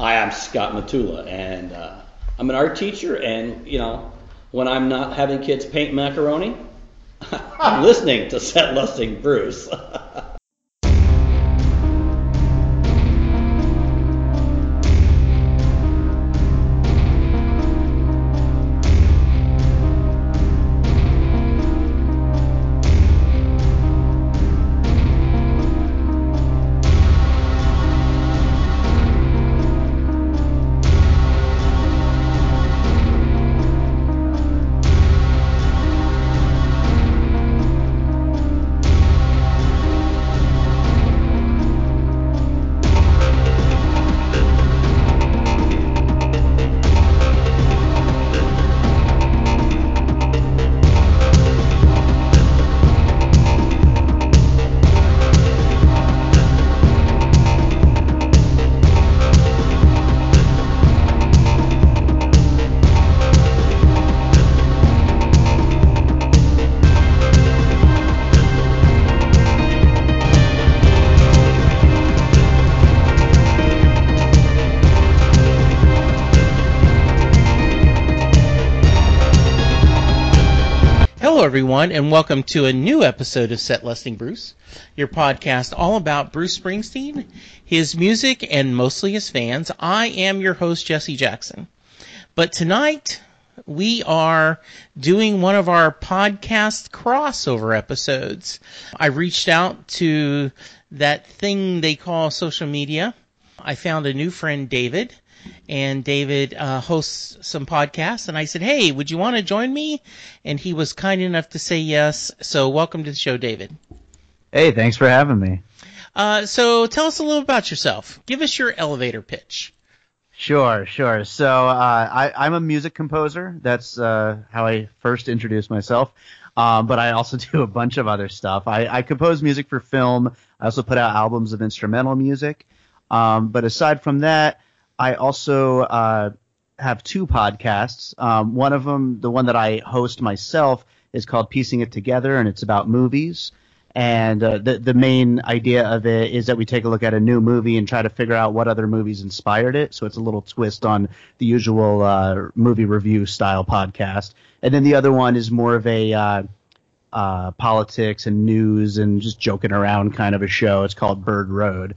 Hi, I'm Scott Matula, and uh, I'm an art teacher. And you know, when I'm not having kids paint macaroni, I'm listening to Set Lusting Bruce. everyone, and welcome to a new episode of Set Lusting Bruce, your podcast all about Bruce Springsteen, his music, and mostly his fans. I am your host, Jesse Jackson. But tonight, we are doing one of our podcast crossover episodes. I reached out to that thing they call social media. I found a new friend, David, and David uh, hosts some podcasts. And I said, "Hey, would you want to join me?" And he was kind enough to say yes. So welcome to the show, David. Hey, thanks for having me. Uh, so tell us a little about yourself. Give us your elevator pitch. Sure, sure. So uh, I, I'm a music composer. That's uh, how I first introduced myself. Um, but I also do a bunch of other stuff. I, I compose music for film. I also put out albums of instrumental music. Um, but aside from that, I also uh, have two podcasts. Um, one of them, the one that I host myself, is called Piecing It Together, and it's about movies. And uh, the the main idea of it is that we take a look at a new movie and try to figure out what other movies inspired it. So it's a little twist on the usual uh, movie review style podcast. And then the other one is more of a uh, uh, politics and news and just joking around kind of a show. It's called Bird Road.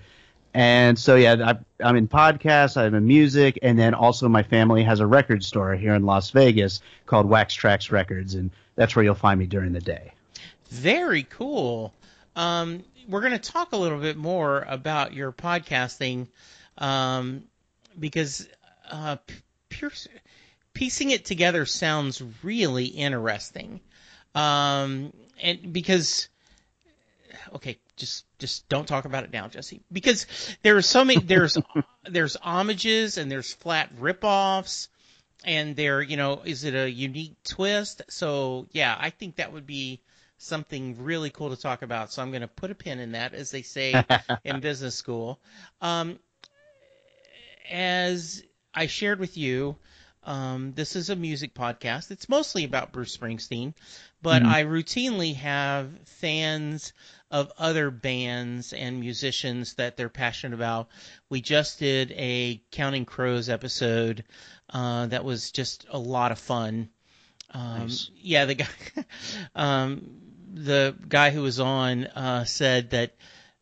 And so yeah, I, I'm in podcasts, I'm in music, and then also my family has a record store here in Las Vegas called Wax Trax Records, and that's where you'll find me during the day. Very cool. Um, we're going to talk a little bit more about your podcasting um, because uh, piecing it together sounds really interesting. Um, and because okay, just just don't talk about it now, Jesse, because there are so many there's there's homages and there's flat ripoffs, and there you know is it a unique twist? So yeah, I think that would be something really cool to talk about. So I'm going to put a pin in that, as they say in business school. Um, as I shared with you, um, this is a music podcast. It's mostly about Bruce Springsteen, but Mhm. I routinely have fans of other bands and musicians that they're passionate about. We just did a Counting Crows episode uh, that was just a lot of fun. Um, Nice. Yeah, the guy, um, the guy who was on uh, said that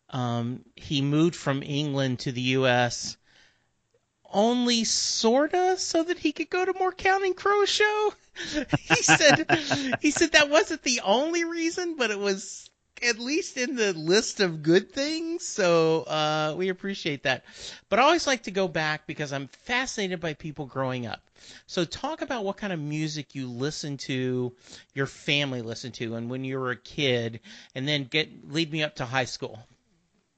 um, he moved from England to the U.S. only sorta so that he could go to more Counting Crow show. he said he said that wasn't the only reason, but it was at least in the list of good things. So uh, we appreciate that. But I always like to go back because I'm fascinated by people growing up. So talk about what kind of music you listen to, your family listened to, and when you were a kid, and then get lead me up to high school.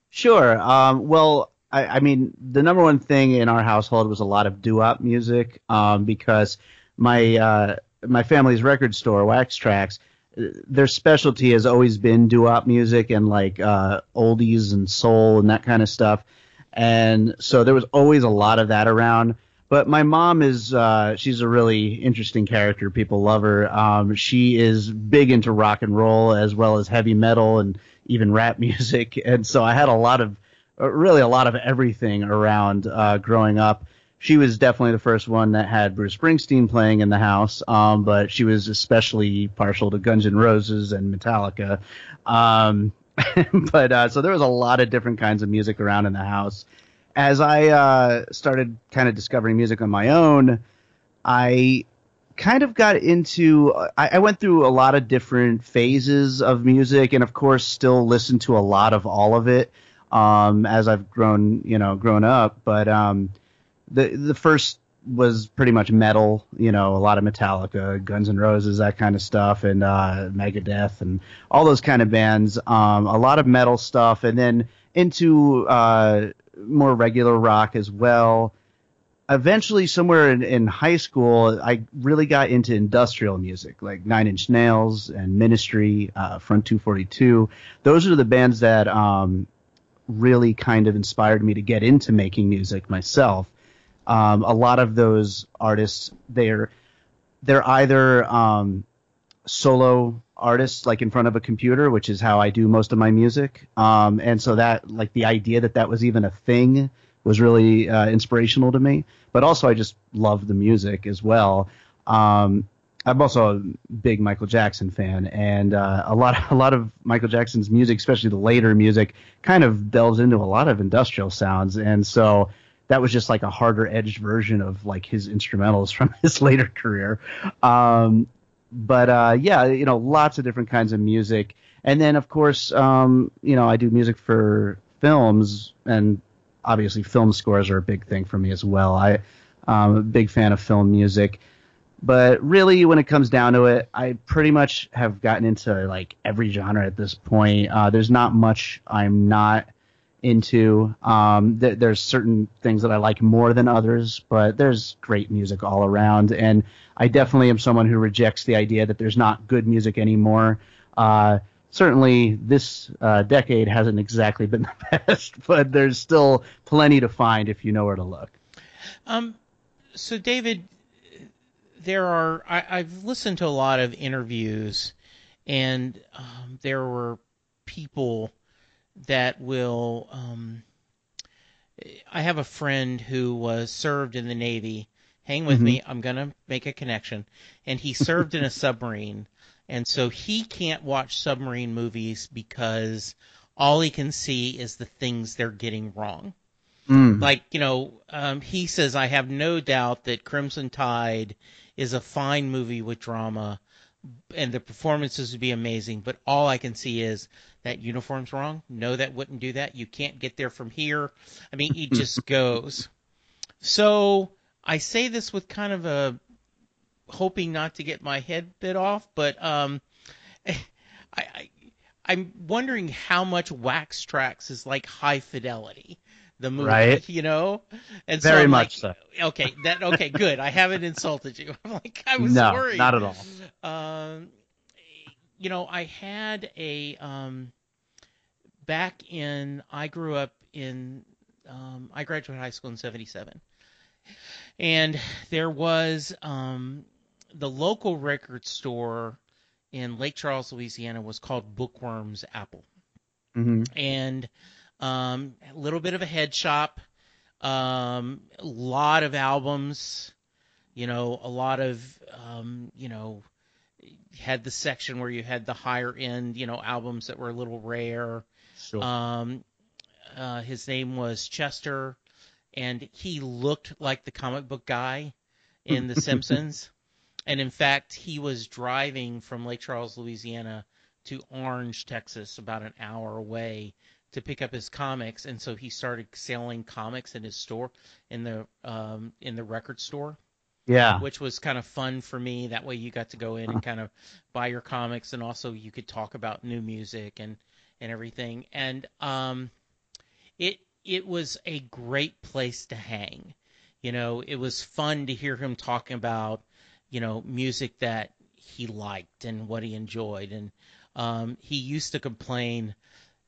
Sure. Um, well, I, I mean, the number one thing in our household was a lot of doo-wop music um, because my uh, my family's record store, Wax Trax, their specialty has always been doo-wop music and like uh, oldies and soul and that kind of stuff. And so there was always a lot of that around. But my mom is uh, she's a really interesting character. People love her. Um, she is big into rock and roll as well as heavy metal and even rap music. And so I had a lot of really a lot of everything around uh, growing up. She was definitely the first one that had Bruce Springsteen playing in the house, um, but she was especially partial to Guns N' Roses and Metallica. Um, but uh, so there was a lot of different kinds of music around in the house. As I uh, started kind of discovering music on my own, I kind of got into I, I, went through a lot of different phases of music and of course still listen to a lot of all of it um, as I've grown you know grown up but um, the the first was pretty much metal you know a lot of Metallica Guns N' Roses that kind of stuff and uh, Megadeth and all those kind of bands um, a lot of metal stuff and then into uh, more regular rock as well. Eventually somewhere in, in high school i really got into industrial music like nine inch nails and ministry uh, front 242 those are the bands that um, really kind of inspired me to get into making music myself um, a lot of those artists they're they're either um, solo artists like in front of a computer which is how i do most of my music um, and so that like the idea that that was even a thing was really uh, inspirational to me. But also, I just love the music as well. Um, I'm also a big Michael Jackson fan, and uh, a lot, a lot of Michael Jackson's music, especially the later music, kind of delves into a lot of industrial sounds, and so that was just like a harder edged version of like his instrumentals from his later career. Um, but uh, yeah, you know, lots of different kinds of music, and then of course, um, you know, I do music for films, and obviously film scores are a big thing for me as well. I, I'm a big fan of film music, but really when it comes down to it, I pretty much have gotten into like every genre at this point. Uh, there's not much I'm not into. Um, th- there's certain things that I like more than others, but there's great music all around, and I definitely am someone who rejects the idea that there's not good music anymore. Uh, certainly this uh, decade hasn't exactly been the best, but there's still plenty to find if you know where to look. Um, so David, there are I, have listened to a lot of interviews, and um, there were people that will. Um, I have a friend who was served in the Navy. Hang with mm-hmm. me. I'm gonna make a connection. And he served in a submarine and so he can't watch submarine movies because all he can see is the things they're getting wrong. Mm. Like, you know, um, he says, I have no doubt that Crimson Tide is a fine movie with drama and the performances would be amazing, but all I can see is that uniform's wrong. No, that wouldn't do that. You can't get there from here. I mean, it just goes. So I say this with kind of a hoping not to get my head bit off, but um, I, I I'm wondering how much Wax Trax is like high fidelity the movie, right? You know, and so very much like, so. Okay, that okay, good. I haven't insulted you. I'm like I was no, worried. not at all. Um, you know, I had a um, back in. I grew up in. Um, I graduated high school in '77, and there was um, the local record store in Lake Charles, Louisiana, was called Bookworms Apple, mm-hmm. and um, a little bit of a head shop, um, a lot of albums, you know, a lot of um, you know, had the section where you had the higher end, you know, albums that were a little rare. Sure. Um, uh, his name was Chester, and he looked like the comic book guy in The Simpsons. And in fact, he was driving from Lake Charles, Louisiana to Orange, Texas, about an hour away to pick up his comics, and so he started selling comics in his store in the um, in the record store. Yeah, which was kind of fun for me. That way, you got to go in and kind of buy your comics, and also you could talk about new music and and everything. And um, it it was a great place to hang. You know, it was fun to hear him talking about you know, music that he liked and what he enjoyed. And um, he used to complain.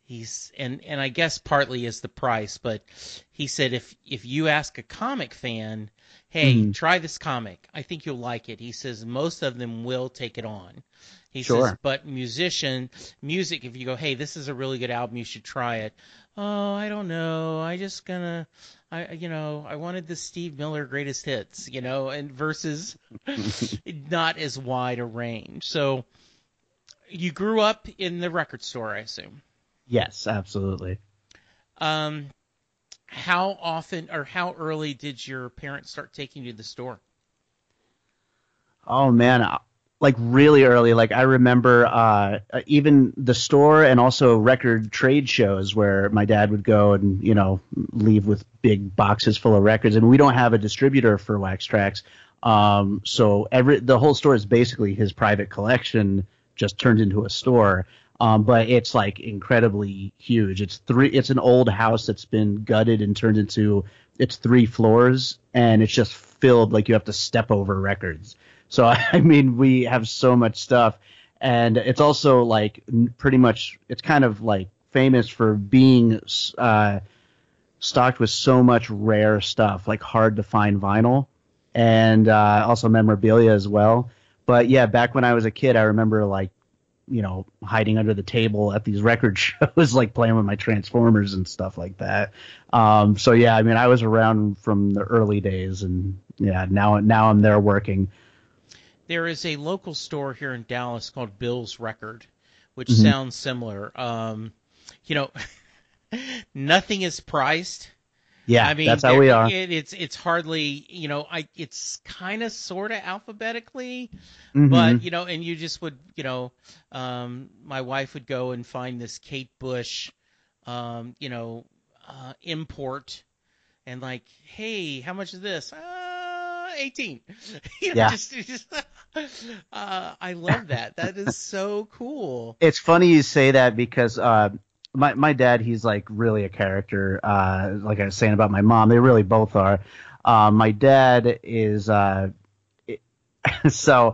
He's and and I guess partly is the price, but he said if if you ask a comic fan, hey, mm. try this comic, I think you'll like it. He says most of them will take it on. He sure. says, but musician music, if you go, hey, this is a really good album, you should try it. oh, I don't know. I just gonna, I you know, I wanted the Steve Miller greatest hits, you know, and versus not as wide a range. So you grew up in the record store, I assume. Yes, absolutely. Um, how often or how early did your parents start taking you to the store? Oh man, uh, like really early. Like I remember uh, even the store and also record trade shows where my dad would go and you know leave with big boxes full of records. And we don't have a distributor for Wax Trax, um, so every the whole store is basically his private collection just turned into a store. Um, but it's like incredibly huge. It's three. It's an old house that's been gutted and turned into. It's three floors, and it's just filled like you have to step over records. So I mean, we have so much stuff, and it's also like pretty much. It's kind of like famous for being uh, stocked with so much rare stuff, like hard to find vinyl, and uh, also memorabilia as well. But yeah, back when I was a kid, I remember like you know, hiding under the table at these record shows, like playing with my Transformers and stuff like that. Um, so yeah, I mean, I was around from the early days, and yeah, now now I'm there working. There is a local store here in Dallas called Bill's Record, which mm-hmm. sounds similar. Um, you know, nothing is priced. Yeah, I mean, that's how we are. It, it's it's hardly you know I it's kind of sort of alphabetically, mm-hmm. but you know, and you just would you know, um, my wife would go and find this Kate Bush, um, you know, uh, import, and like, hey, how much is this? Uh, 18. you know, yeah. Just, just, uh, I love that. That is so cool. It's funny you say that because uh, my my dad he's like really a character uh, like i was saying about my mom they really both are uh, my dad is uh, so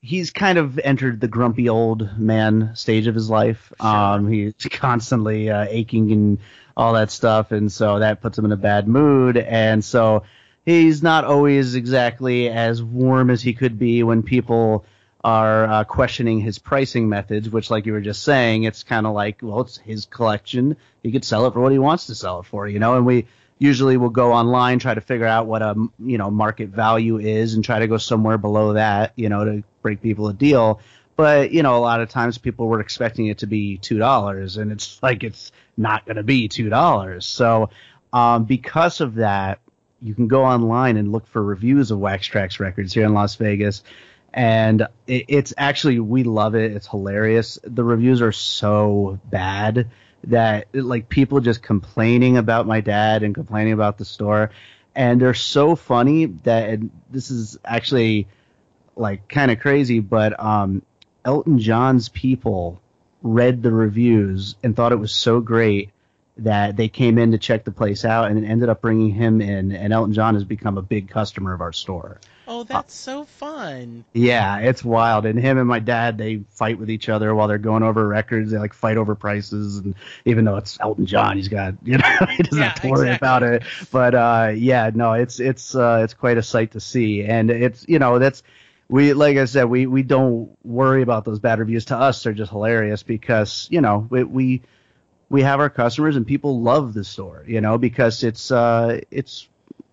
he's kind of entered the grumpy old man stage of his life sure. um, he's constantly uh, aching and all that stuff and so that puts him in a bad mood and so he's not always exactly as warm as he could be when people are uh, questioning his pricing methods, which, like you were just saying, it's kind of like, well, it's his collection. He could sell it for what he wants to sell it for, you know. And we usually will go online, try to figure out what a you know market value is, and try to go somewhere below that, you know, to break people a deal. But you know, a lot of times people were expecting it to be two dollars, and it's like it's not going to be two dollars. So um, because of that, you can go online and look for reviews of Wax Trax records here in Las Vegas and it, it's actually we love it. It's hilarious. The reviews are so bad that like people just complaining about my dad and complaining about the store, and they're so funny that this is actually like kind of crazy, but um, Elton John's people read the reviews and thought it was so great that they came in to check the place out and ended up bringing him in and Elton John has become a big customer of our store. Oh, that's so fun. Yeah, it's wild. And him and my dad, they fight with each other while they're going over records. They like fight over prices, and even though it's Elton John, he's got you know he doesn't yeah, have to worry exactly. about it. But uh, yeah, no, it's it's uh, it's quite a sight to see, and it's you know that's we like I said we we don't worry about those bad reviews. To us, they're just hilarious because you know we. we we have our customers and people love the store, you know, because it's uh, it's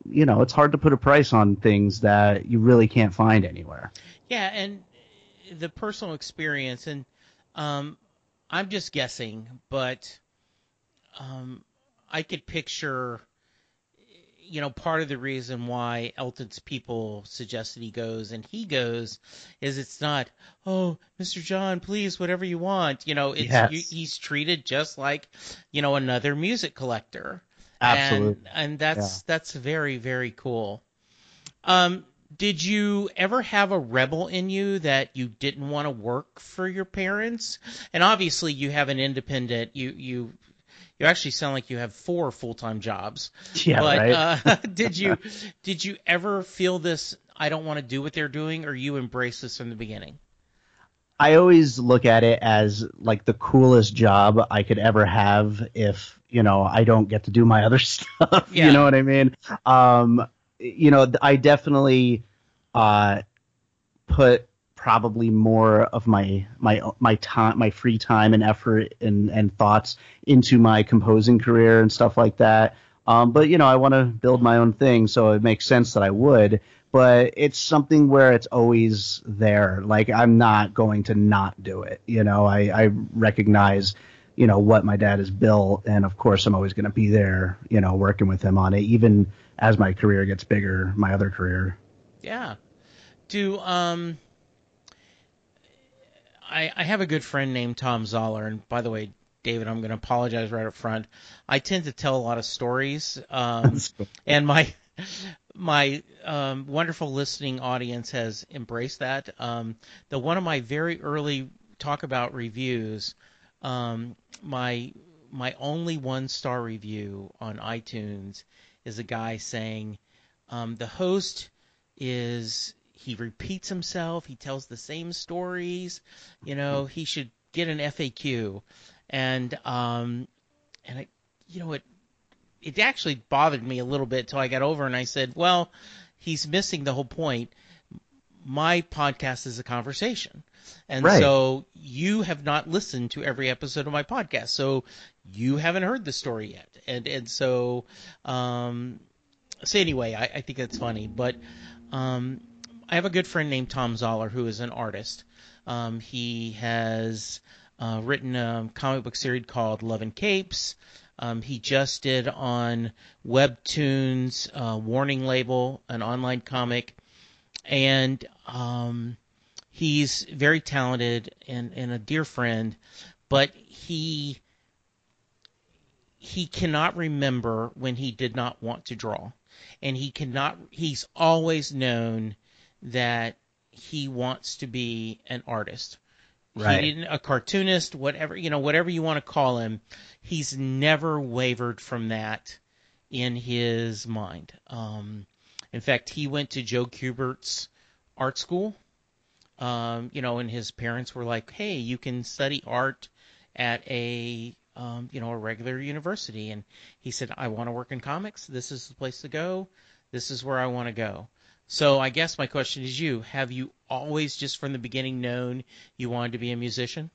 you know, it's hard to put a price on things that you really can't find anywhere. Yeah, and the personal experience, and um, I'm just guessing, but um, I could picture, you know, part of the reason why Elton's people suggested he goes and he goes is it's not, oh, Mr. John, please, whatever you want. You know, it's yes. you, he's treated just like, you know, another music collector. Absolutely. And, and that's yeah. that's very very cool. Um, did you ever have a rebel in you that you didn't want to work for your parents? And obviously, you have an independent. You you you actually sound like you have four full time jobs. Yeah, but, right. uh, did you did you ever feel this? I don't want to do what they're doing, or you embrace this from the beginning? I always look at it as like the coolest job I could ever have if you know I don't get to do my other stuff. Yeah. You know what I mean? Um, you know, I definitely uh, put probably more of my my my time my free time and effort and and thoughts into my composing career and stuff like that. Um, but you know, I want to build my own thing, so it makes sense that I would. But it's something where it's always there. Like I'm not going to not do it. You know, I, I recognize, you know, what my dad has built, and of course, I'm always going to be there. You know, working with him on it, even as my career gets bigger, my other career. Yeah. Do um I I have a good friend named Tom Zahler and by the way, David, I'm going to apologize right up front. I tend to tell a lot of stories um and my my um, wonderful listening audience has embraced that. Um, the one of my very early talk about reviews, um, my my only one star review on iTunes is a guy saying um, the host is he repeats himself, he tells the same stories, you know, he should get an FAQ, and um, and I, you know, it it actually bothered me a little bit till I got over and I said, well, he's missing the whole point. My podcast is a conversation. And Right. so you have not listened to every episode of my podcast. So you haven't heard the story yet. And and so um so anyway, I, I think that's funny. But um I have a good friend named Tom Zahler who is an artist. Um, he has uh, written a comic book series called Love and Capes. Um, he just did on Webtoons uh, Warning Label, an online comic, and um, he's very talented and, and a dear friend, but he he cannot remember when he did not want to draw, and he cannot. He's always known that he wants to be an artist. Right. He didn't a cartoonist, whatever you know, whatever you want to call him. He's never wavered from that in his mind. Um, in fact, he went to Joe Kubert's art school. Um, you know, and his parents were like, "Hey, you can study art at a um, you know a regular university." And he said, "I want to work in comics. This is the place to go. This is where I want to go." So I guess my question is you, have you always just from the beginning known you wanted to be a musician?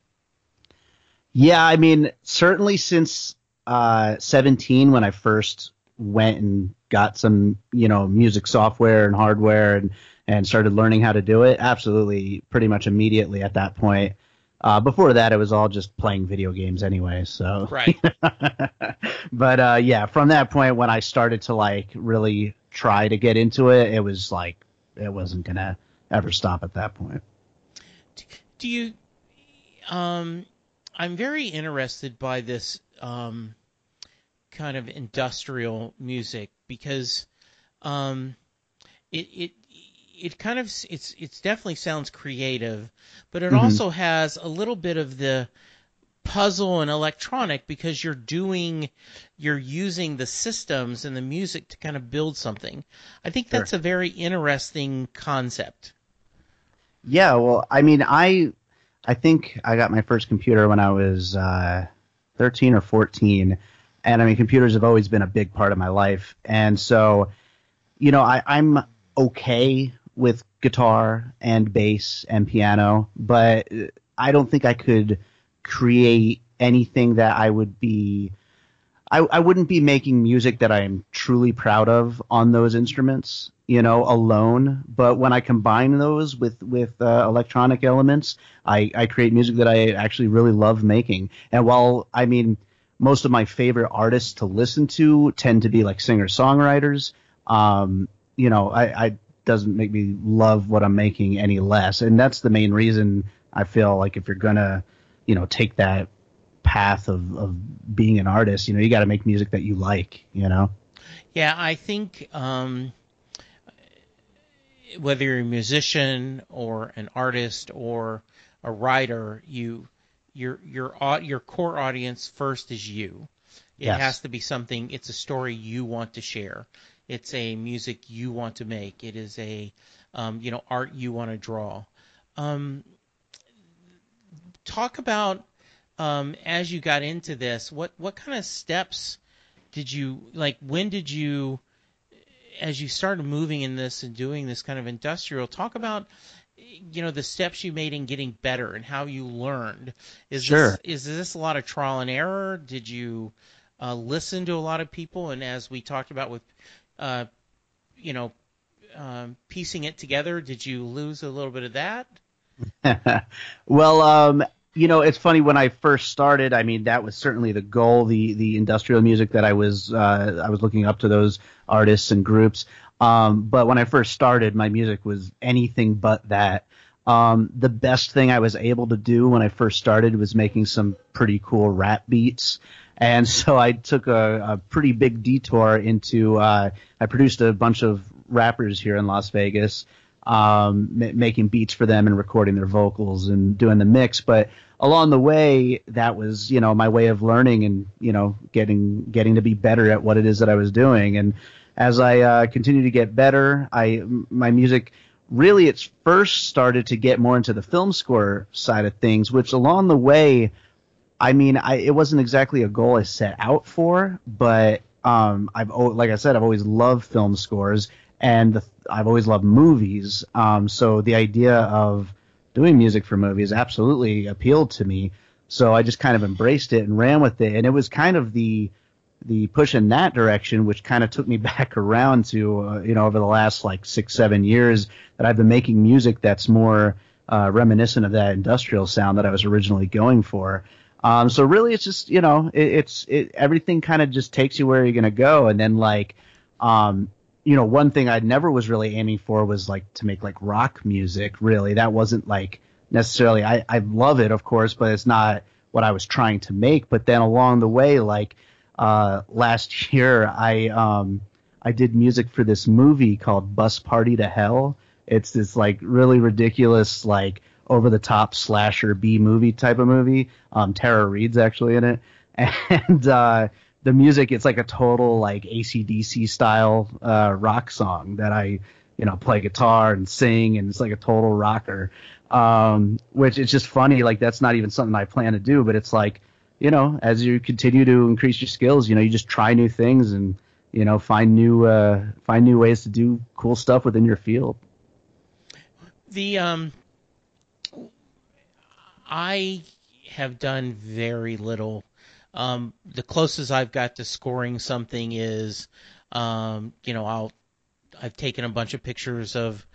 Yeah, I mean, certainly since uh, 17 when I first went and got some, you know, music software and hardware and and started learning how to do it. Absolutely, pretty much immediately at that point. Uh, before that, it was all just playing video games anyway. So, Right. but uh, yeah, from that point when I started to like really try to get into it, it was like it wasn't gonna ever stop at that point. Do you um I'm very interested by this um kind of industrial music because um it it it kind of it's it's definitely sounds creative, but it Mhm. also has a little bit of the puzzle and electronic because you're doing you're using the systems and the music to kind of build something. I think Sure. that's a very interesting concept. Yeah, well, I mean, I I think I got my first computer when I was uh, 13 or 14, and I mean, computers have always been a big part of my life, and so, you know, I, I'm okay with guitar and bass and piano, but I don't think I could create anything that I would be. I, I wouldn't be making music that I'm truly proud of on those instruments, you know, alone. But when I combine those with with uh, electronic elements, I, I create music that I actually really love making. And while I mean, most of my favorite artists to listen to tend to be like singer songwriters, um, you know, I, I doesn't make me love what I'm making any less. And that's the main reason I feel like if you're gonna, you know, take that path of, of being an artist, you know, you got to make music that you like, you know? Yeah, I think um, whether you're a musician or an artist or a writer, you your your your core audience first is you. It Yes. has to be something. It's a story you want to share. It's a music you want to make. It is a um, you know art you want to draw. Um, talk about um, as you got into this. What what kind of steps did you like? When did you as you started moving in this and doing this kind of industrial, talk about you know the steps you made in getting better and how you learned. Is Sure. this is this a lot of trial and error? Did you uh, listen to a lot of people? And as we talked about with, uh, you know, um, piecing it together, did you lose a little bit of that? well, um, you know, it's funny when I first started. I mean, that was certainly the goal. The the industrial music that I was uh, I was looking up to those artists and groups. Um, but when I first started, my music was anything but that. Um, the best thing I was able to do when I first started was making some pretty cool rap beats. And so I took a, a pretty big detour into, uh, I produced a bunch of rappers here in Las Vegas, um, making beats for them and recording their vocals and doing the mix. But along the way, that was, you know, my way of learning and, you know, getting, getting to be better at what it is that I was doing. And as I, uh, continue to get better, I, my music, really it's first started to get more into the film score side of things, which along the way, I mean, I, it wasn't exactly a goal I set out for, but um, I've like I said, I've always loved film scores, and the, I've always loved movies. Um, so the idea of doing music for movies absolutely appealed to me. So I just kind of embraced it and ran with it, and it was kind of the the push in that direction, which kind of took me back around to uh, you know over the last like six seven years that I've been making music that's more uh, reminiscent of that industrial sound that I was originally going for. Um, so really, it's just you know it, it's it, everything kind of just takes you where you're gonna go, and then like um, you know one thing I never was really aiming for was like to make like rock music. Really, that wasn't like necessarily I I love it of course, but it's not what I was trying to make. But then along the way, like uh, last year, I um, I did music for this movie called Bus Party to Hell. It's this like really ridiculous, like over the top slasher B movie type of movie. Um, Tara Reid's actually in it, and uh, the music it's like a total like ACDC style uh, rock song that I you know play guitar and sing, and it's like a total rocker. Um, which is just funny. Like that's not even something I plan to do, but it's like you know, as you continue to increase your skills, you know, you just try new things and you know find new uh, find new ways to do cool stuff within your field. The um, I have done very little. Um, the closest I've got to scoring something is, um, you know, I'll I've taken a bunch of pictures of,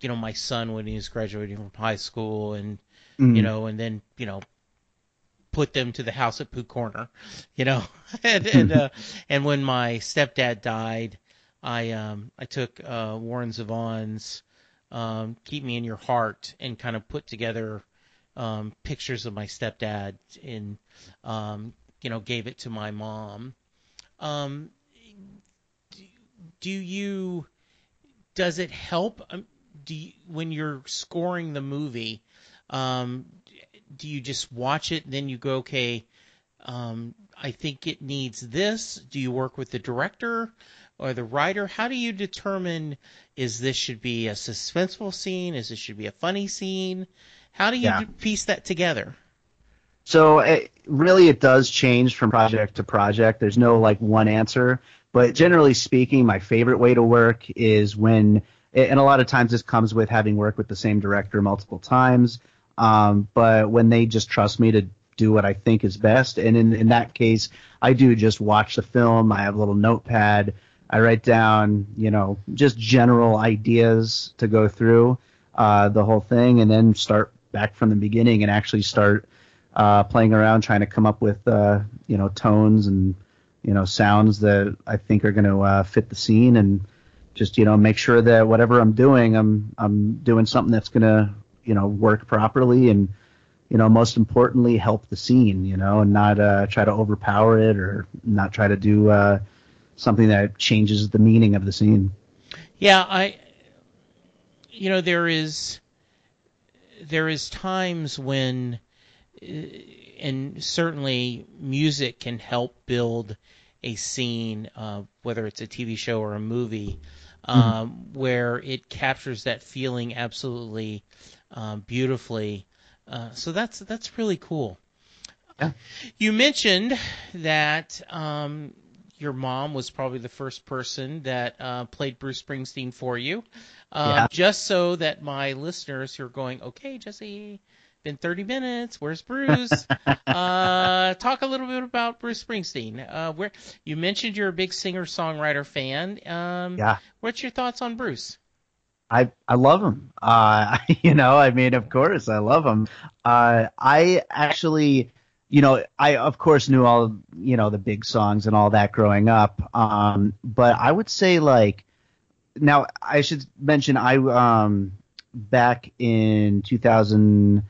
you know, my son when he was graduating from high school, and Mm. you know, and then you know, put them to the house at Pooh Corner, you know, and and, uh, and when my stepdad died, I um I took uh, Warren Zevon's um, "Keep Me in Your Heart" and kind of put together um, pictures of my stepdad and um, you know gave it to my mom. Um, do you does it help? Um, do you, when you're scoring the movie um, do you just watch it and then you go okay um, i think it needs this. Do you work with the director or the writer? How do you determine is this should be a suspenseful scene? Is this should be a funny scene? How do you Yeah. piece that together So it, really, it does change from project to project. There's no like one answer, but generally speaking, my favorite way to work is when, and a lot of times this comes with having worked with the same director multiple times. Um, but when they just trust me to do what I think is best, and in in that case, I do just watch the film. I have a little notepad. I write down, you know, just general ideas to go through uh, the whole thing, and then start back from the beginning and actually start uh, playing around trying to come up with uh, you know tones and you know sounds that I think are going to uh, fit the scene and just you know make sure that whatever I'm doing I'm I'm doing something that's going to you know work properly and you know most importantly help the scene you know and not uh, try to overpower it or not try to do uh, something that changes the meaning of the scene. Yeah, I you know there is there is times when and certainly music can help build a scene uh, whether it's a TV show or a movie um, where it captures that feeling absolutely um, beautifully uh, so that's that's really cool Yeah. you mentioned that um, your mom was probably the first person that uh, played Bruce Springsteen for you. Um, Yeah. Just so that my listeners who are going, okay, Jesse, been 30 minutes. Where's Bruce? uh, talk a little bit about Bruce Springsteen. Uh, where you mentioned you're a big singer songwriter fan. Um, Yeah. What's your thoughts on Bruce? I I love him. Uh, you know, I mean, of course, I love him. Uh, I actually, you know, I of course knew all you know the big songs and all that growing up. Um, but I would say like now I should mention I um back in 2000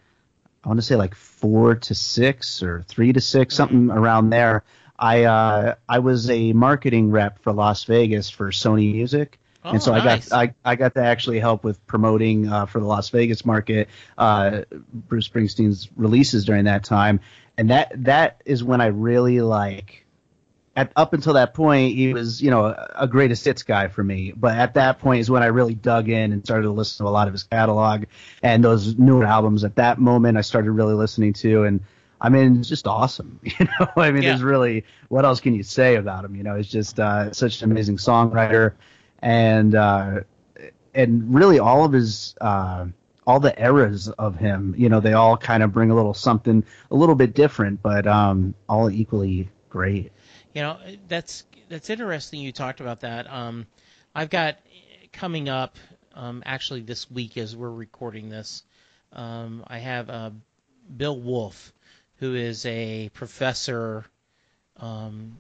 I want to say like 4 to 6 or 3 to 6 something around there. I uh I was a marketing rep for Las Vegas for Sony Music Oh, and so nice. I got I, I got to actually help with promoting uh, for the Las Vegas market uh, Bruce Springsteen's releases during that time, and that that is when I really like. At, up until that point, he was you know a, a greatest hits guy for me, but at that point is when I really dug in and started to listen to a lot of his catalog and those newer albums. At that moment, I started really listening to and. I mean, it's just awesome. You know, I mean, Yeah. there's really what else can you say about him? You know, he's just uh, such an amazing songwriter and uh, and really all of his uh, all the eras of him, you know, they all kind of bring a little something a little bit different, but um, all equally great. You know, that's that's interesting. You talked about that. Um, I've got coming up um, actually this week as we're recording this. Um, I have uh, Bill Wolf, who is a professor um,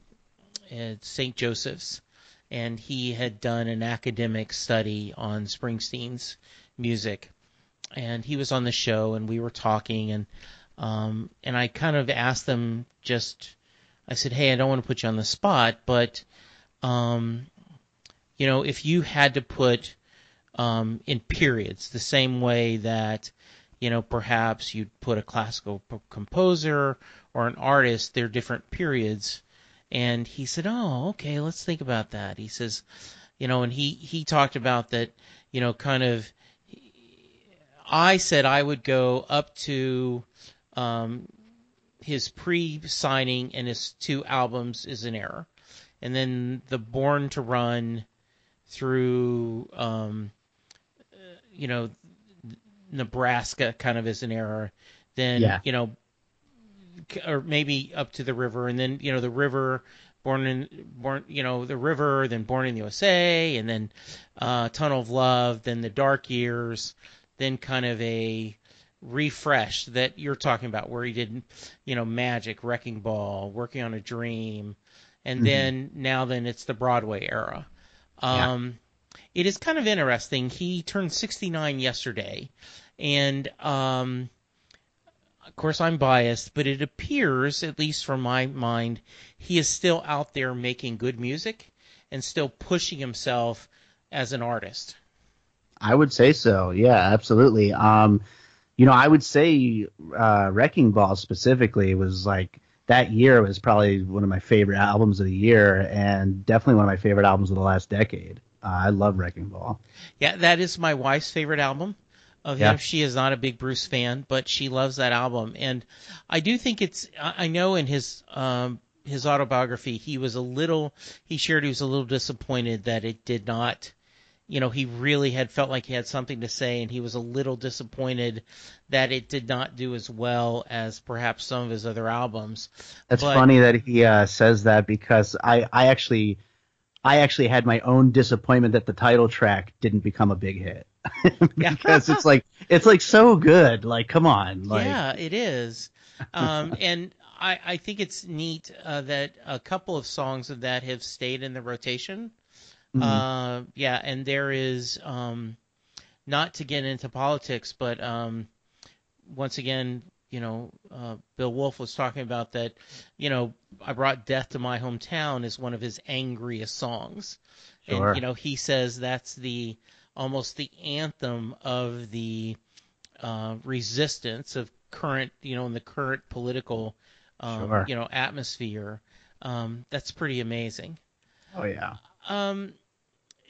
at St. Joseph's, and he had done an academic study on Springsteen's music, and he was on the show, and we were talking, and um, and I kind of asked them just I said, "Hey, I don't want to put you on the spot, but um, you know, if you had to put um, in periods, the same way that you know perhaps you'd put a classical composer or an artist, they're different periods." And he said, "Oh, okay, let's think about that." He says, "You know," and he he talked about that, you know, kind of. I said I would go up to um, his pre-signing and his two albums is an error, and then the Born to Run through, um, you know, Nebraska kind of is an error. Then Yeah. you know, or maybe up to the river, and then you know the river. Born in, born, you know, the river, then Born in the USA, and then uh, Tunnel of Love, then the Dark Years, then kind of a refresh that you're talking about, where he did, you know, Magic, Wrecking Ball, Working on a Dream, and Mhm. then now then it's the Broadway era. Yeah. Um, It is kind of interesting. He turned 69 yesterday, and um, of course I'm biased, but it appears, at least from my mind, he is still out there making good music and still pushing himself as an artist. I would say so. Yeah, absolutely. Um, you know, I would say uh, Wrecking Ball specifically was like that year was probably one of my favorite albums of the year, and definitely one of my favorite albums of the last decade. Uh, I love Wrecking Ball. Yeah, that is my wife's favorite album of Yeah. him. She is not a big Bruce fan, but she loves that album, and I do think it's. I I know in his um, his autobiography, he was a little. He shared he was a little disappointed that it did not. You know, he really had felt like he had something to say, and he was a little disappointed that it did not do as well as perhaps some of his other albums. That's But- funny that he uh, says that because I, I actually, I actually had my own disappointment that the title track didn't become a big hit because it's like it's like so good. Like, come on, like, yeah, it is. Um, and I, I think it's neat uh, that a couple of songs of that have stayed in the rotation. Mhm. Uh, yeah, and there is um, not to get into politics, but um, once again, you know, uh, Bill Wolf was talking about that. You know, I brought death to my hometown is one of his angriest songs, Sure. and you know he says that's the almost the anthem of the uh, resistance of current, you know, in the current political, um, Sure. you know, atmosphere. Um, that's pretty amazing. oh yeah. Um,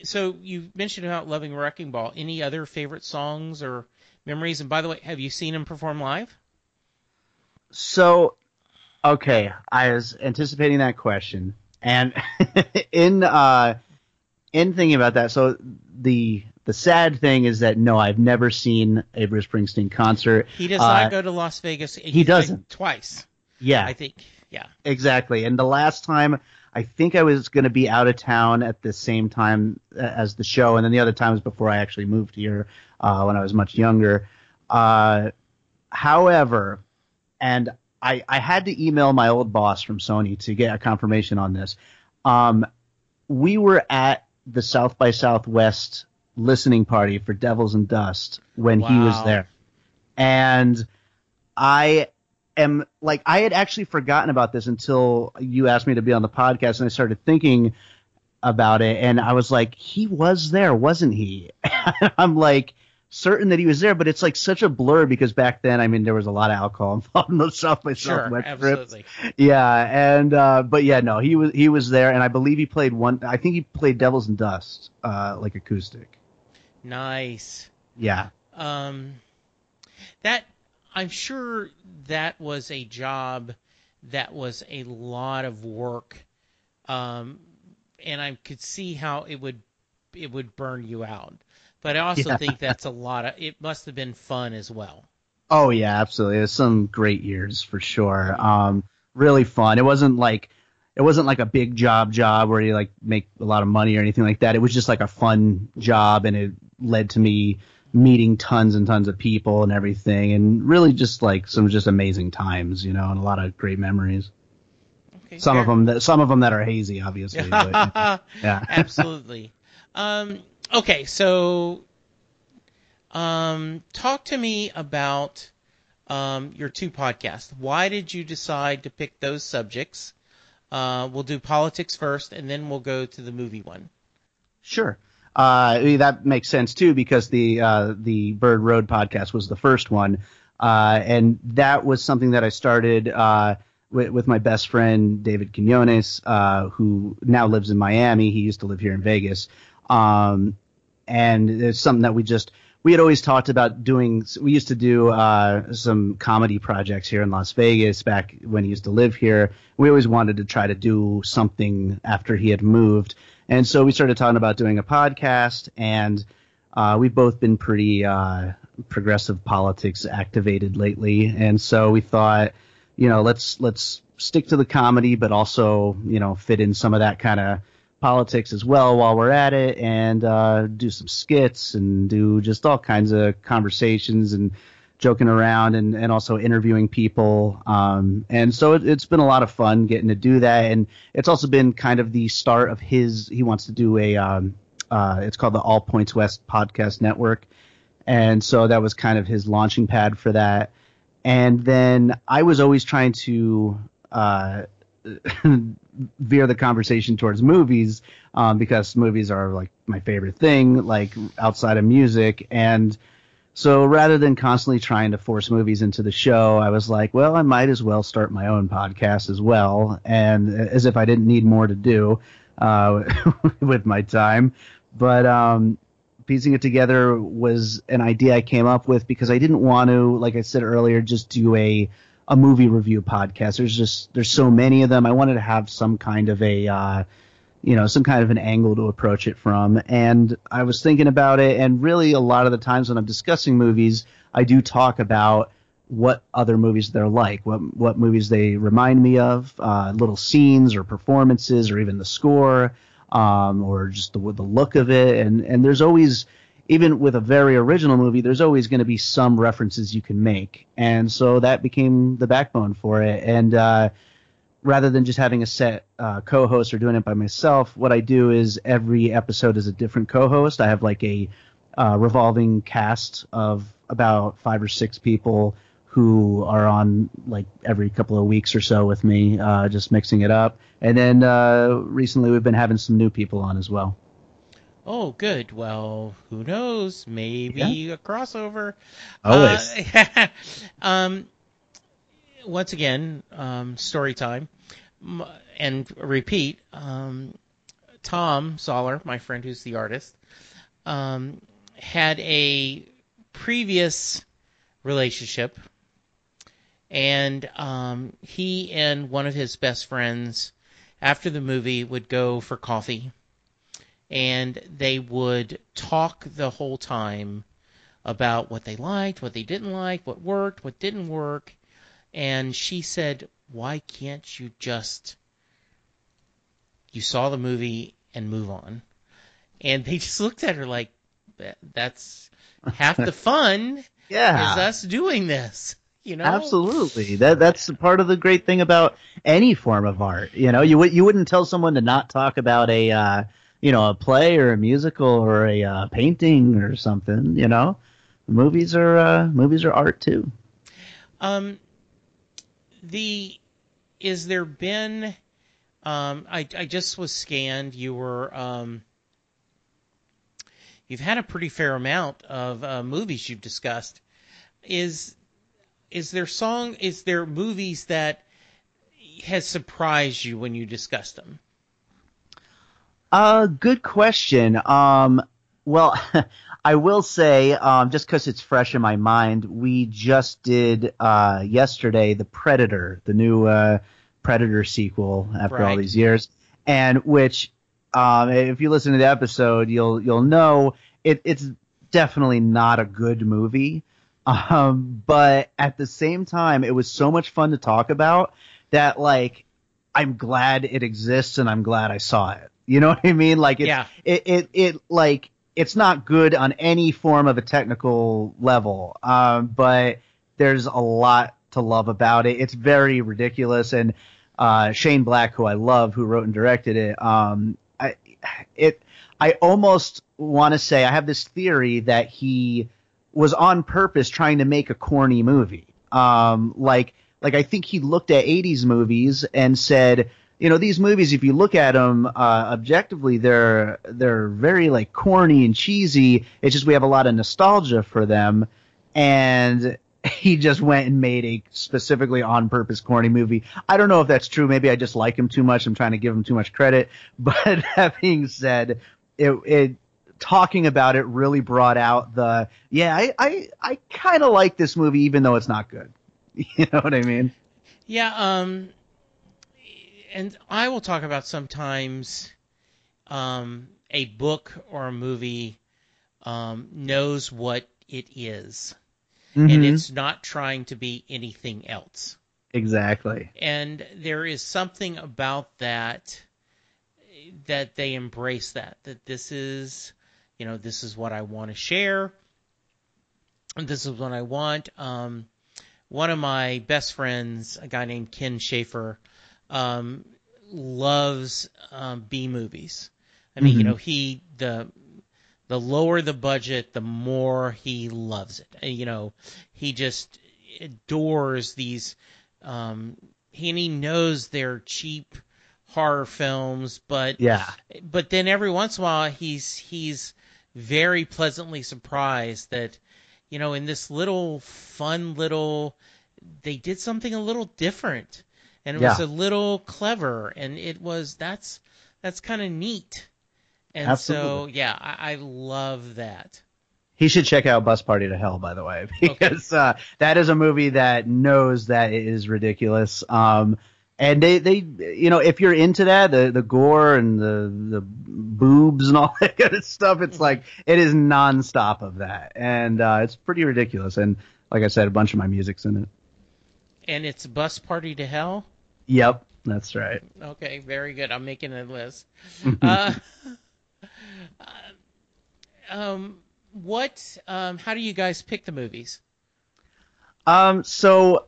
so you mentioned about loving Wrecking Ball. Any other favorite songs or memories? And by the way, have you seen him perform live? So, okay, I was anticipating that question. And in uh, in thinking about that, so the the sad thing is that no, I've never seen a Bruce Springsteen concert. He does Uh, not go to Las Vegas. he doesn't. twice. Yeah, I think. Yeah. exactly. And the last time, I think I was going to be out of town at the same time as the show, and then the other times before I actually moved here uh, when I was much younger. Uh, however, and I, I had to email my old boss from Sony to get a confirmation on this. Um, we were at the South by Southwest listening party for Devils and Dust when he was there, and I am like I had actually forgotten about this until you asked me to be on the podcast, and I started thinking about it, and I was like, he was there, wasn't he? I'm like certain that he was there, but it's like such a blur because back then, I mean, there was a lot of alcohol involved in the South by. Southwest. Absolutely. Yeah, and uh, but yeah, no, he was he was there, and I believe he played one. I think he played Devils and Dust, uh, like acoustic. Nice. Yeah, Um, that I'm sure that was a job that was a lot of work, um, and I could see how it would it would burn you out. But I also Yeah. think that's a lot of. It must have been fun as well. Oh yeah, absolutely. It was some great years for sure. Um, really fun. It wasn't like it wasn't like a big job job where you like make a lot of money or anything like that. It was just like a fun job, and it led to me meeting tons and tons of people and everything, and really just like some just amazing times, you know, and a lot of great memories. Okay, Some of them that some of them that are hazy, obviously. but, yeah. Absolutely. Um, okay, so um, talk to me about um, your two podcasts. Why did you decide to pick those subjects? Uh, we'll do politics first, and then we'll go to the movie one. Sure. Uh, that makes sense too because the uh, the Bird Road podcast was the first one, uh, and that was something that I started with, with my best friend David Quinones, uh, who now lives in Miami. He used to live here in Vegas, um, and it's something that we just we had always talked about doing. We used to do uh, some comedy projects here in Las Vegas back when he used to live here. We always wanted to try to do something after he had moved. And so we started talking about doing a podcast, and uh, we've both been pretty uh, progressive politics activated lately. And so we thought, you know, let's let's stick to the comedy, but also, you know, fit in some of that kind of politics as well while we're at it, and uh, do some skits and do just all kinds of conversations and joking around and, and also interviewing people. Um, and so it, it's been a lot of fun getting to do that. And it's also been kind of the start of his, he wants to do a, um, uh, it's called the All Points West Podcast Network. And so that was kind of his launching pad for that. And then I was always trying to, uh, veer the conversation towards movies um, because movies are like my favorite thing, like outside of music. And so rather than constantly trying to force movies into the show, I was like, well, I might as well start my own podcast as well. And as if I didn't need more to do uh, with my time. But um, piecing it together was an idea I came up with because I didn't want to, like I said earlier, just do a a movie review podcast. There's just there's so many of them. I wanted to have some kind of a uh, you know some kind of an angle to approach it from. And I was thinking about it, and really a lot of the times when I'm discussing movies, I do talk about what other movies they're like, what what movies they remind me of, uh, little scenes or performances, or even the score, um, or just the the look of it. And and there's always even with a very original movie, there's always going to be some references you can make, and so that became the backbone for it. And uh, rather than just having a set uh, co-host or doing it by myself, what I do is every episode is a different co-host. I have like a uh, revolving cast of about five or six people who are on like every couple of weeks or so with me, uh, just mixing it up. And then uh, recently we've been having some new people on as well. Oh, good. Well, who knows? Maybe a crossover. Always. Uh, um, once again, um, story time, and repeat. Um, Tom Zahler, my friend who's the artist, um, had a previous relationship, and um, he and one of his best friends after the movie would go for coffee and they would talk the whole time about what they liked, what they didn't like, what worked, what didn't work. And she said, Why can't you just. You saw the movie and move on. And they just looked at her like, That's half the fun Yeah. is us doing this. You know? Absolutely. That that's part of the great thing about any form of art. You know, you would you wouldn't tell someone to not talk about a uh, you know a play or a musical or a uh, painting or something. You know, movies are uh, movies are art too. Um, the is there been? Um, I I just was scanned. You were um, you've had a pretty fair amount of uh, movies you've discussed. Is is there song? Is there movies that has surprised you when you discussed them? Uh, good question. Um, well, I will say, um, just because it's fresh in my mind, we just did uh, yesterday the Predator, the new uh, Predator sequel after all these years, and which, um, if you listen to the episode, you'll you'll know it, it's definitely not a good movie. Um, but at the same time, it was so much fun to talk about that, like, I'm glad it exists and I'm glad I saw it. You know what I mean? Like, it's, Yeah. it, it, it, like, it's not good on any form of a technical level. Um, but there's a lot to love about it. It's very ridiculous. And, uh, Shane Black, who I love, who wrote and directed it, um, I, it, I almost want to say I have this theory that he was on purpose trying to make a corny movie. Um, like, like I think he looked at 80s movies and said, you know, these movies, if you look at them uh, objectively, they're they're very like corny and cheesy. It's just we have a lot of nostalgia for them, and he just went and made a specifically on purpose corny movie. I don't know if that's true. Maybe I just like him too much. I'm trying to give him too much credit. But that being said, it it talking about it really brought out the yeah I I, I kind of like this movie even though it's not good. You know what I mean? Yeah, um, and I will talk about sometimes um, a book or a movie um, knows what it is, and Mhm. it's not trying to be anything else. exactly. And there is something about that that they embrace that that this is, you know, this is what I want to share. And this is what I want. Um, one of my best friends, a guy named Ken Schaefer, um, loves um, B movies. I mean, you Mhm. know, he the the lower the budget, the more he loves it. And, You know, he just adores these. Um, he, and he knows they're cheap horror films, but Yeah. but then every once in a while he's he's very pleasantly surprised that you know in this little fun little they did something a little different and it was a little clever and it was that's that's kind of neat and Absolutely. so yeah I, I love that He should check out Bus Party to Hell, by the way, because uh, that is a movie that knows that it is ridiculous. Um, and they, they, you know, if you're into that, the the gore and the the boobs and all that kind of stuff, it's like it is nonstop of that, and uh, it's pretty ridiculous. And like I said, a bunch of my music's in it. And it's bus party to hell Yep, that's right. okay very good i'm making a list uh, um what um how do you guys pick the movies Um, so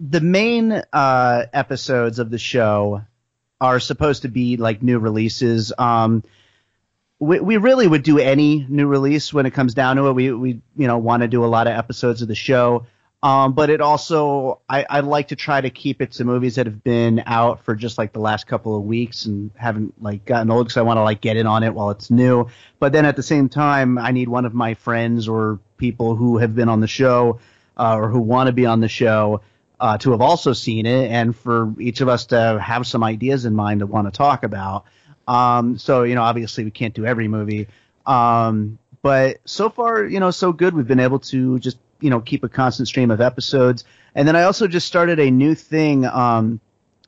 the main uh, episodes of the show are supposed to be like new releases. Um, we, we really would do any new release when it comes down to it. We we you know want to do a lot of episodes of the show. Um, but it also I, I like to try to keep it to movies that have been out for just like the last couple of weeks and haven't like gotten old because I want to like get in on it while it's new. But then at the same time, I need one of my friends or people who have been on the show uh, or who want to be on the show uh, to have also seen it, and for each of us to have some ideas in mind to want to talk about. Um, so you know, obviously we can't do every movie, um, but so far you know so good. We've been able to just you know keep a constant stream of episodes, and then I also just started a new thing. Um,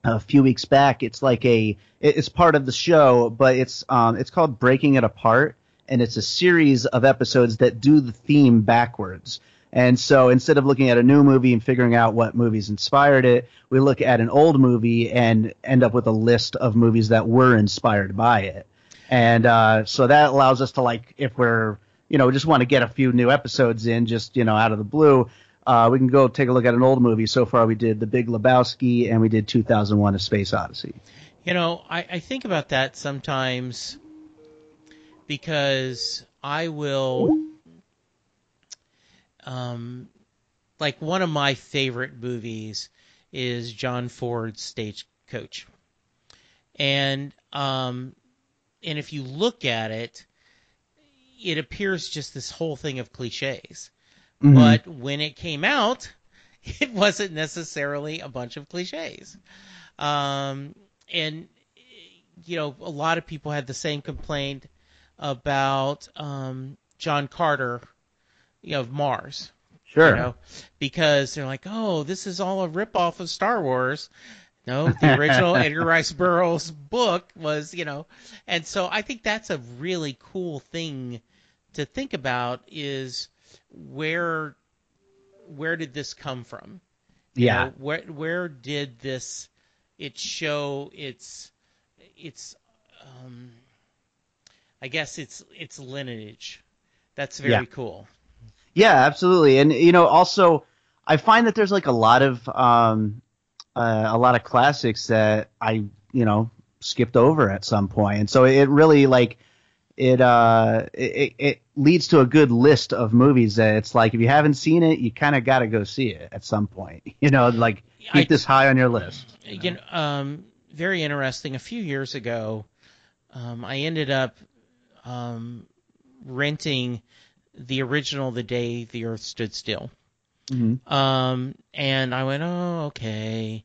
a few weeks back. It's like a it's part of the show, but it's um it's called Breaking It Apart, and it's a series of episodes that do the theme backwards. And so instead of looking at a new movie and figuring out what movies inspired it, we look at an old movie and end up with a list of movies that were inspired by it. And uh, so that allows us to like if we're you know just want to get a few new episodes in just you know out of the blue, uh, we can go take a look at an old movie. So far, we did The Big Lebowski and we did 2001: A Space Odyssey. You know, I, I think about that sometimes because I will, um, like one of my favorite movies is John Ford's Stagecoach, and um, and if you look at it, it appears just this whole thing of cliches. Mhm. But when it came out, it wasn't necessarily a bunch of cliches. Um, and, you know, a lot of people had the same complaint about um, John Carter, you know, of Mars. Sure. You know, because they're like, oh, this is all a ripoff of Star Wars. No, the original Edgar Rice Burroughs book was, you know, and so I think that's a really cool thing to think about is where where did this come from? You yeah. know, where where did this it show its its um I guess it's its lineage. That's very Yeah. cool. Yeah, absolutely. And you know, also I find that there's like a lot of um uh, a lot of classics that I, you know, skipped over at some point. And so it really like it uh it, it leads to a good list of movies that it's like if you haven't seen it, you kind of got to go see it at some point. You know, like keep I- this high on your list. you know? you know, um, very interesting. A few years ago, um, I ended up um, renting the original "The Day the Earth Stood Still," Mhm. um, and I went, "Oh, okay."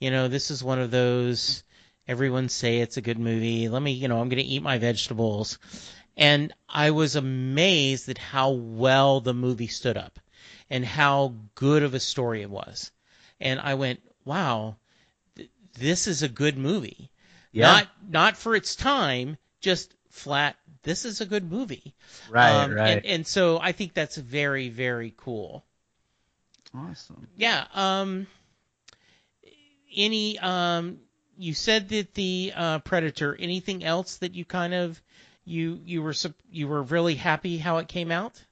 You know, this is one of those. Everyone say it's a good movie. Let me, you know, I'm going to eat my vegetables, and I was amazed at how well the movie stood up, and how good of a story it was. And I went, "Wow." this is a good movie. Yeah. Not not for its time, just flat. This is a good movie. Right, Um, right. And, and so I think that's very very cool. awesome. Yeah. Um. Any um. You said that the uh, Predator. Anything else that you kind of you you were you were really happy how it came out?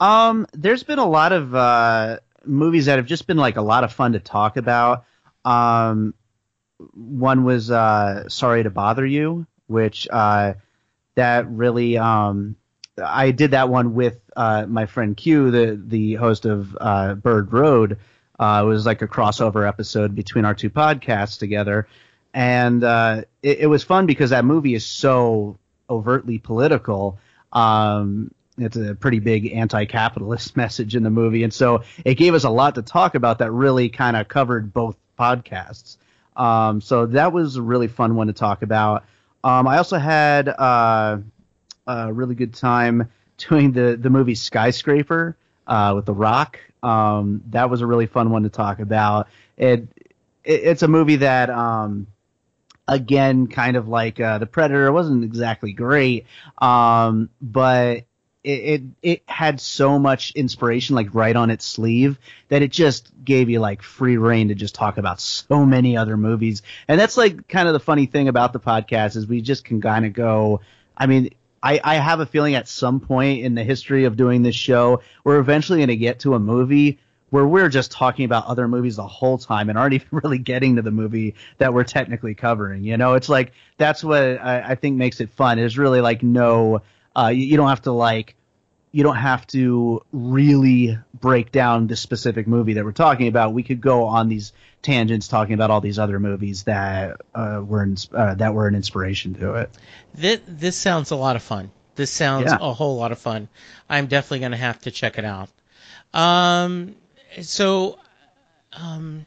Um, there's been a lot of uh, movies that have just been like a lot of fun to talk about. Um, one was uh, Sorry to Bother You, which uh, that really um, I did that one with uh, my friend Q, the the host of uh, Bird Road. Uh, it was like a crossover episode between our two podcasts together, and uh, it, it was fun because that movie is so overtly political. Um, it's a pretty big anti-capitalist message in the movie, and so it gave us a lot to talk about that really kind of covered both podcasts. Um, so that was a really fun one to talk about. Um, I also had uh, a really good time doing the the movie Skyscraper uh, with The Rock. Um, that was a really fun one to talk about. It, it it's a movie that um, again, kind of like uh, the Predator, wasn't exactly great, um, but it, it it had so much inspiration like right on its sleeve that it just gave you like free reign to just talk about so many other movies. And that's like kind of the funny thing about the podcast is we just can kind of go. I mean. I, I have a feeling at some point in the history of doing this show, we're eventually going to get to a movie where we're just talking about other movies the whole time and aren't even really getting to the movie that we're technically covering. You know, it's like that's what I, I think makes it fun. There's really like no, uh, you, you don't have to like, you don't have to really break down the specific movie that we're talking about. We could go on these tangents talking about all these other movies that uh, were ins- uh, that were an inspiration to it. This this sounds a lot of fun. This sounds Yeah. a whole lot of fun. I'm definitely going to have to check it out. Um, so, um,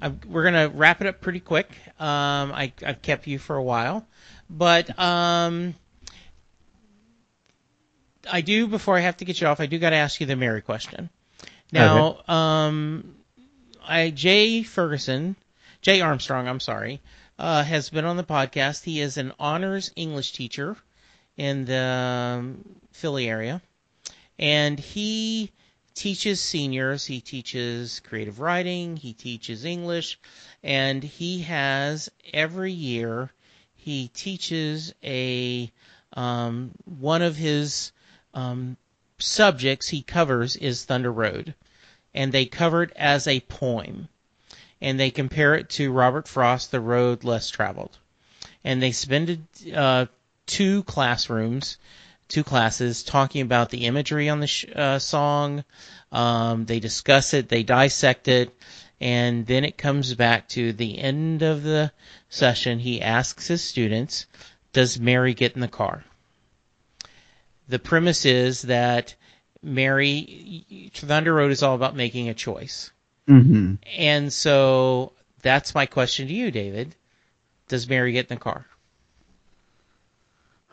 I'm, we're going to wrap it up pretty quick. Um, I, I've kept you for a while, but um, I do before I have to get you off. I do got to ask you the Mary question. Now, um, I Jay Ferguson Jay Armstrong, I'm sorry, uh, has been on the podcast. He is an honors English teacher in the um, Philly area, and he teaches seniors. He teaches creative writing. He teaches English, and he has every year he teaches a um, one of his um, subjects he covers is Thunder Road, and they cover it as a poem, and they compare it to Robert Frost, The Road Less Traveled, and they spend uh, two classrooms, two classes talking about the imagery on the sh- uh, song. Um, they discuss it, they dissect it, and then it comes back to the end of the session. He asks his students, "Does Mary get in the car?" the premise is that Mary Thunder Road is all about making a choice. Mm-hmm. And so that's my question to you, David. Does Mary get in the car?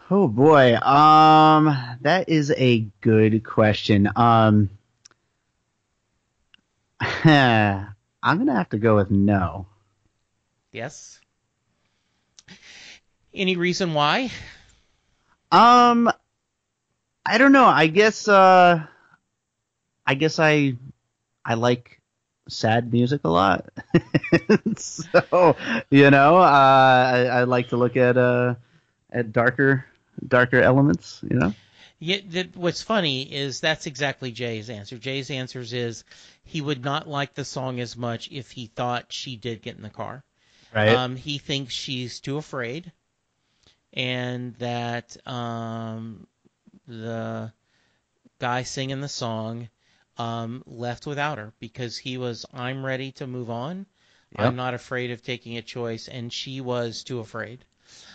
Oh boy, um, that is a good question. Um, I'm gonna have to go with no. Yes. Any reason why? Um, I don't know. I guess uh I guess I I like sad music a lot. so, you know, uh I, I like to look at uh at darker darker elements, you know. Yeah, that, what's funny is that's exactly Jay's answer. Jay's answers is he would not like the song as much if he thought she did get in the car. Right. Um, he thinks she's too afraid, and that um, the guy singing the song um, left without her because he was, I'm ready to move on. Yep. I'm not afraid of taking a choice, and she was too afraid.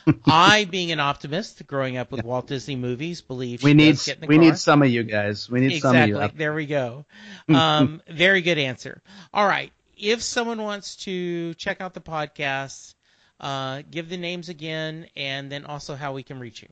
I, being an optimist, growing up with Walt Disney movies, believe we need does get in the we car. need some of you guys. We need some of you. There we go. Um, very good answer. All right. If someone wants to check out the podcast, uh, give the names again, and then also how we can reach you.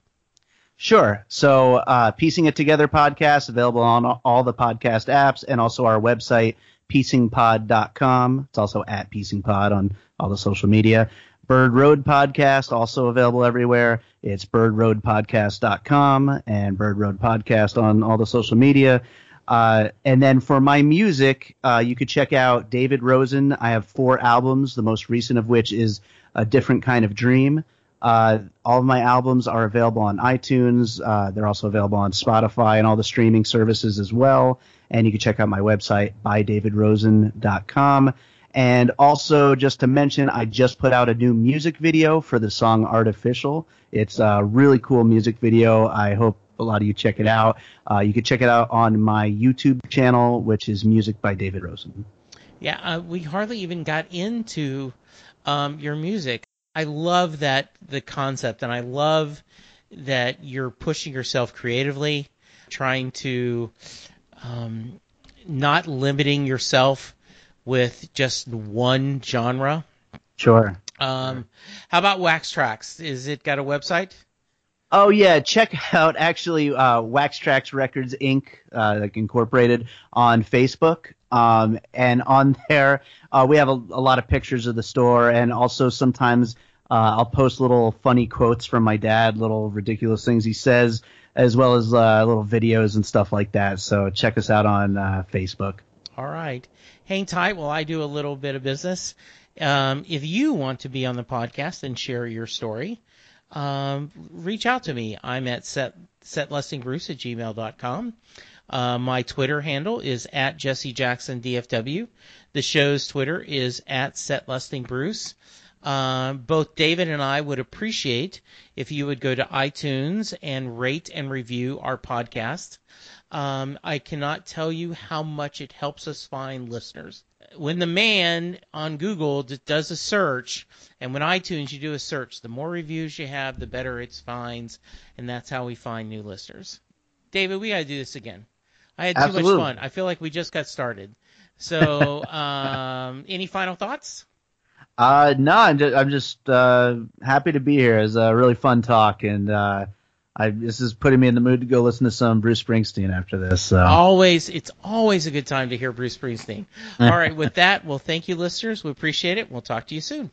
Sure. So, uh, Piecing It Together podcast available on all the podcast apps and also our website, piecingpod.com. It's also at piecingpod on all the social media. Bird Road podcast also available everywhere. It's birdroadpodcast.com and Bird Road podcast on all the social media. Uh, and then for my music, uh, you could check out David Rosen. I have four albums, the most recent of which is A Different Kind of Dream. Uh, all of my albums are available on iTunes. Uh, they're also available on Spotify and all the streaming services as well. And you can check out my website, bydavidrosen.com. And also, just to mention, I just put out a new music video for the song Artificial. It's a really cool music video. I hope a lot of you check it out. Uh, you can check it out on my YouTube channel, which is Music by David Rosen. Yeah, uh, we hardly even got into um, your music. I love that the concept, and I love that you're pushing yourself creatively, trying to um, not limiting yourself with just one genre. Sure. Um, how about Wax Trax? Is it got a website? Oh yeah, check out actually uh, Wax Trax Records Inc. Uh, like incorporated on Facebook, um, and on there uh, we have a, a lot of pictures of the store, and also sometimes uh, I'll post little funny quotes from my dad, little ridiculous things he says, as well as uh, little videos and stuff like that. So check us out on uh, Facebook. All right. Hang tight while I do a little bit of business. Um, if you want to be on the podcast and share your story, um, reach out to me. I'm at set, setlustingbruce at gmail.com. Uh, my Twitter handle is at Jesse Jackson DFW. The show's Twitter is at setlustingbruce. Uh, both David and I would appreciate if you would go to iTunes and rate and review our podcast. Um, I cannot tell you how much it helps us find listeners. When the man on Google does a search, and when iTunes you do a search, the more reviews you have, the better it finds, and that's how we find new listeners. David, we got to do this again. I had too much fun. I feel like we just got started. So, um, any final thoughts? Uh, no, I'm just, I'm just uh, happy to be here. It's a really fun talk, and uh, I this is putting me in the mood to go listen to some Bruce Springsteen after this. So Always, it's always a good time to hear Bruce Springsteen. All right, with that, well, thank you, listeners. We appreciate it. We'll talk to you soon.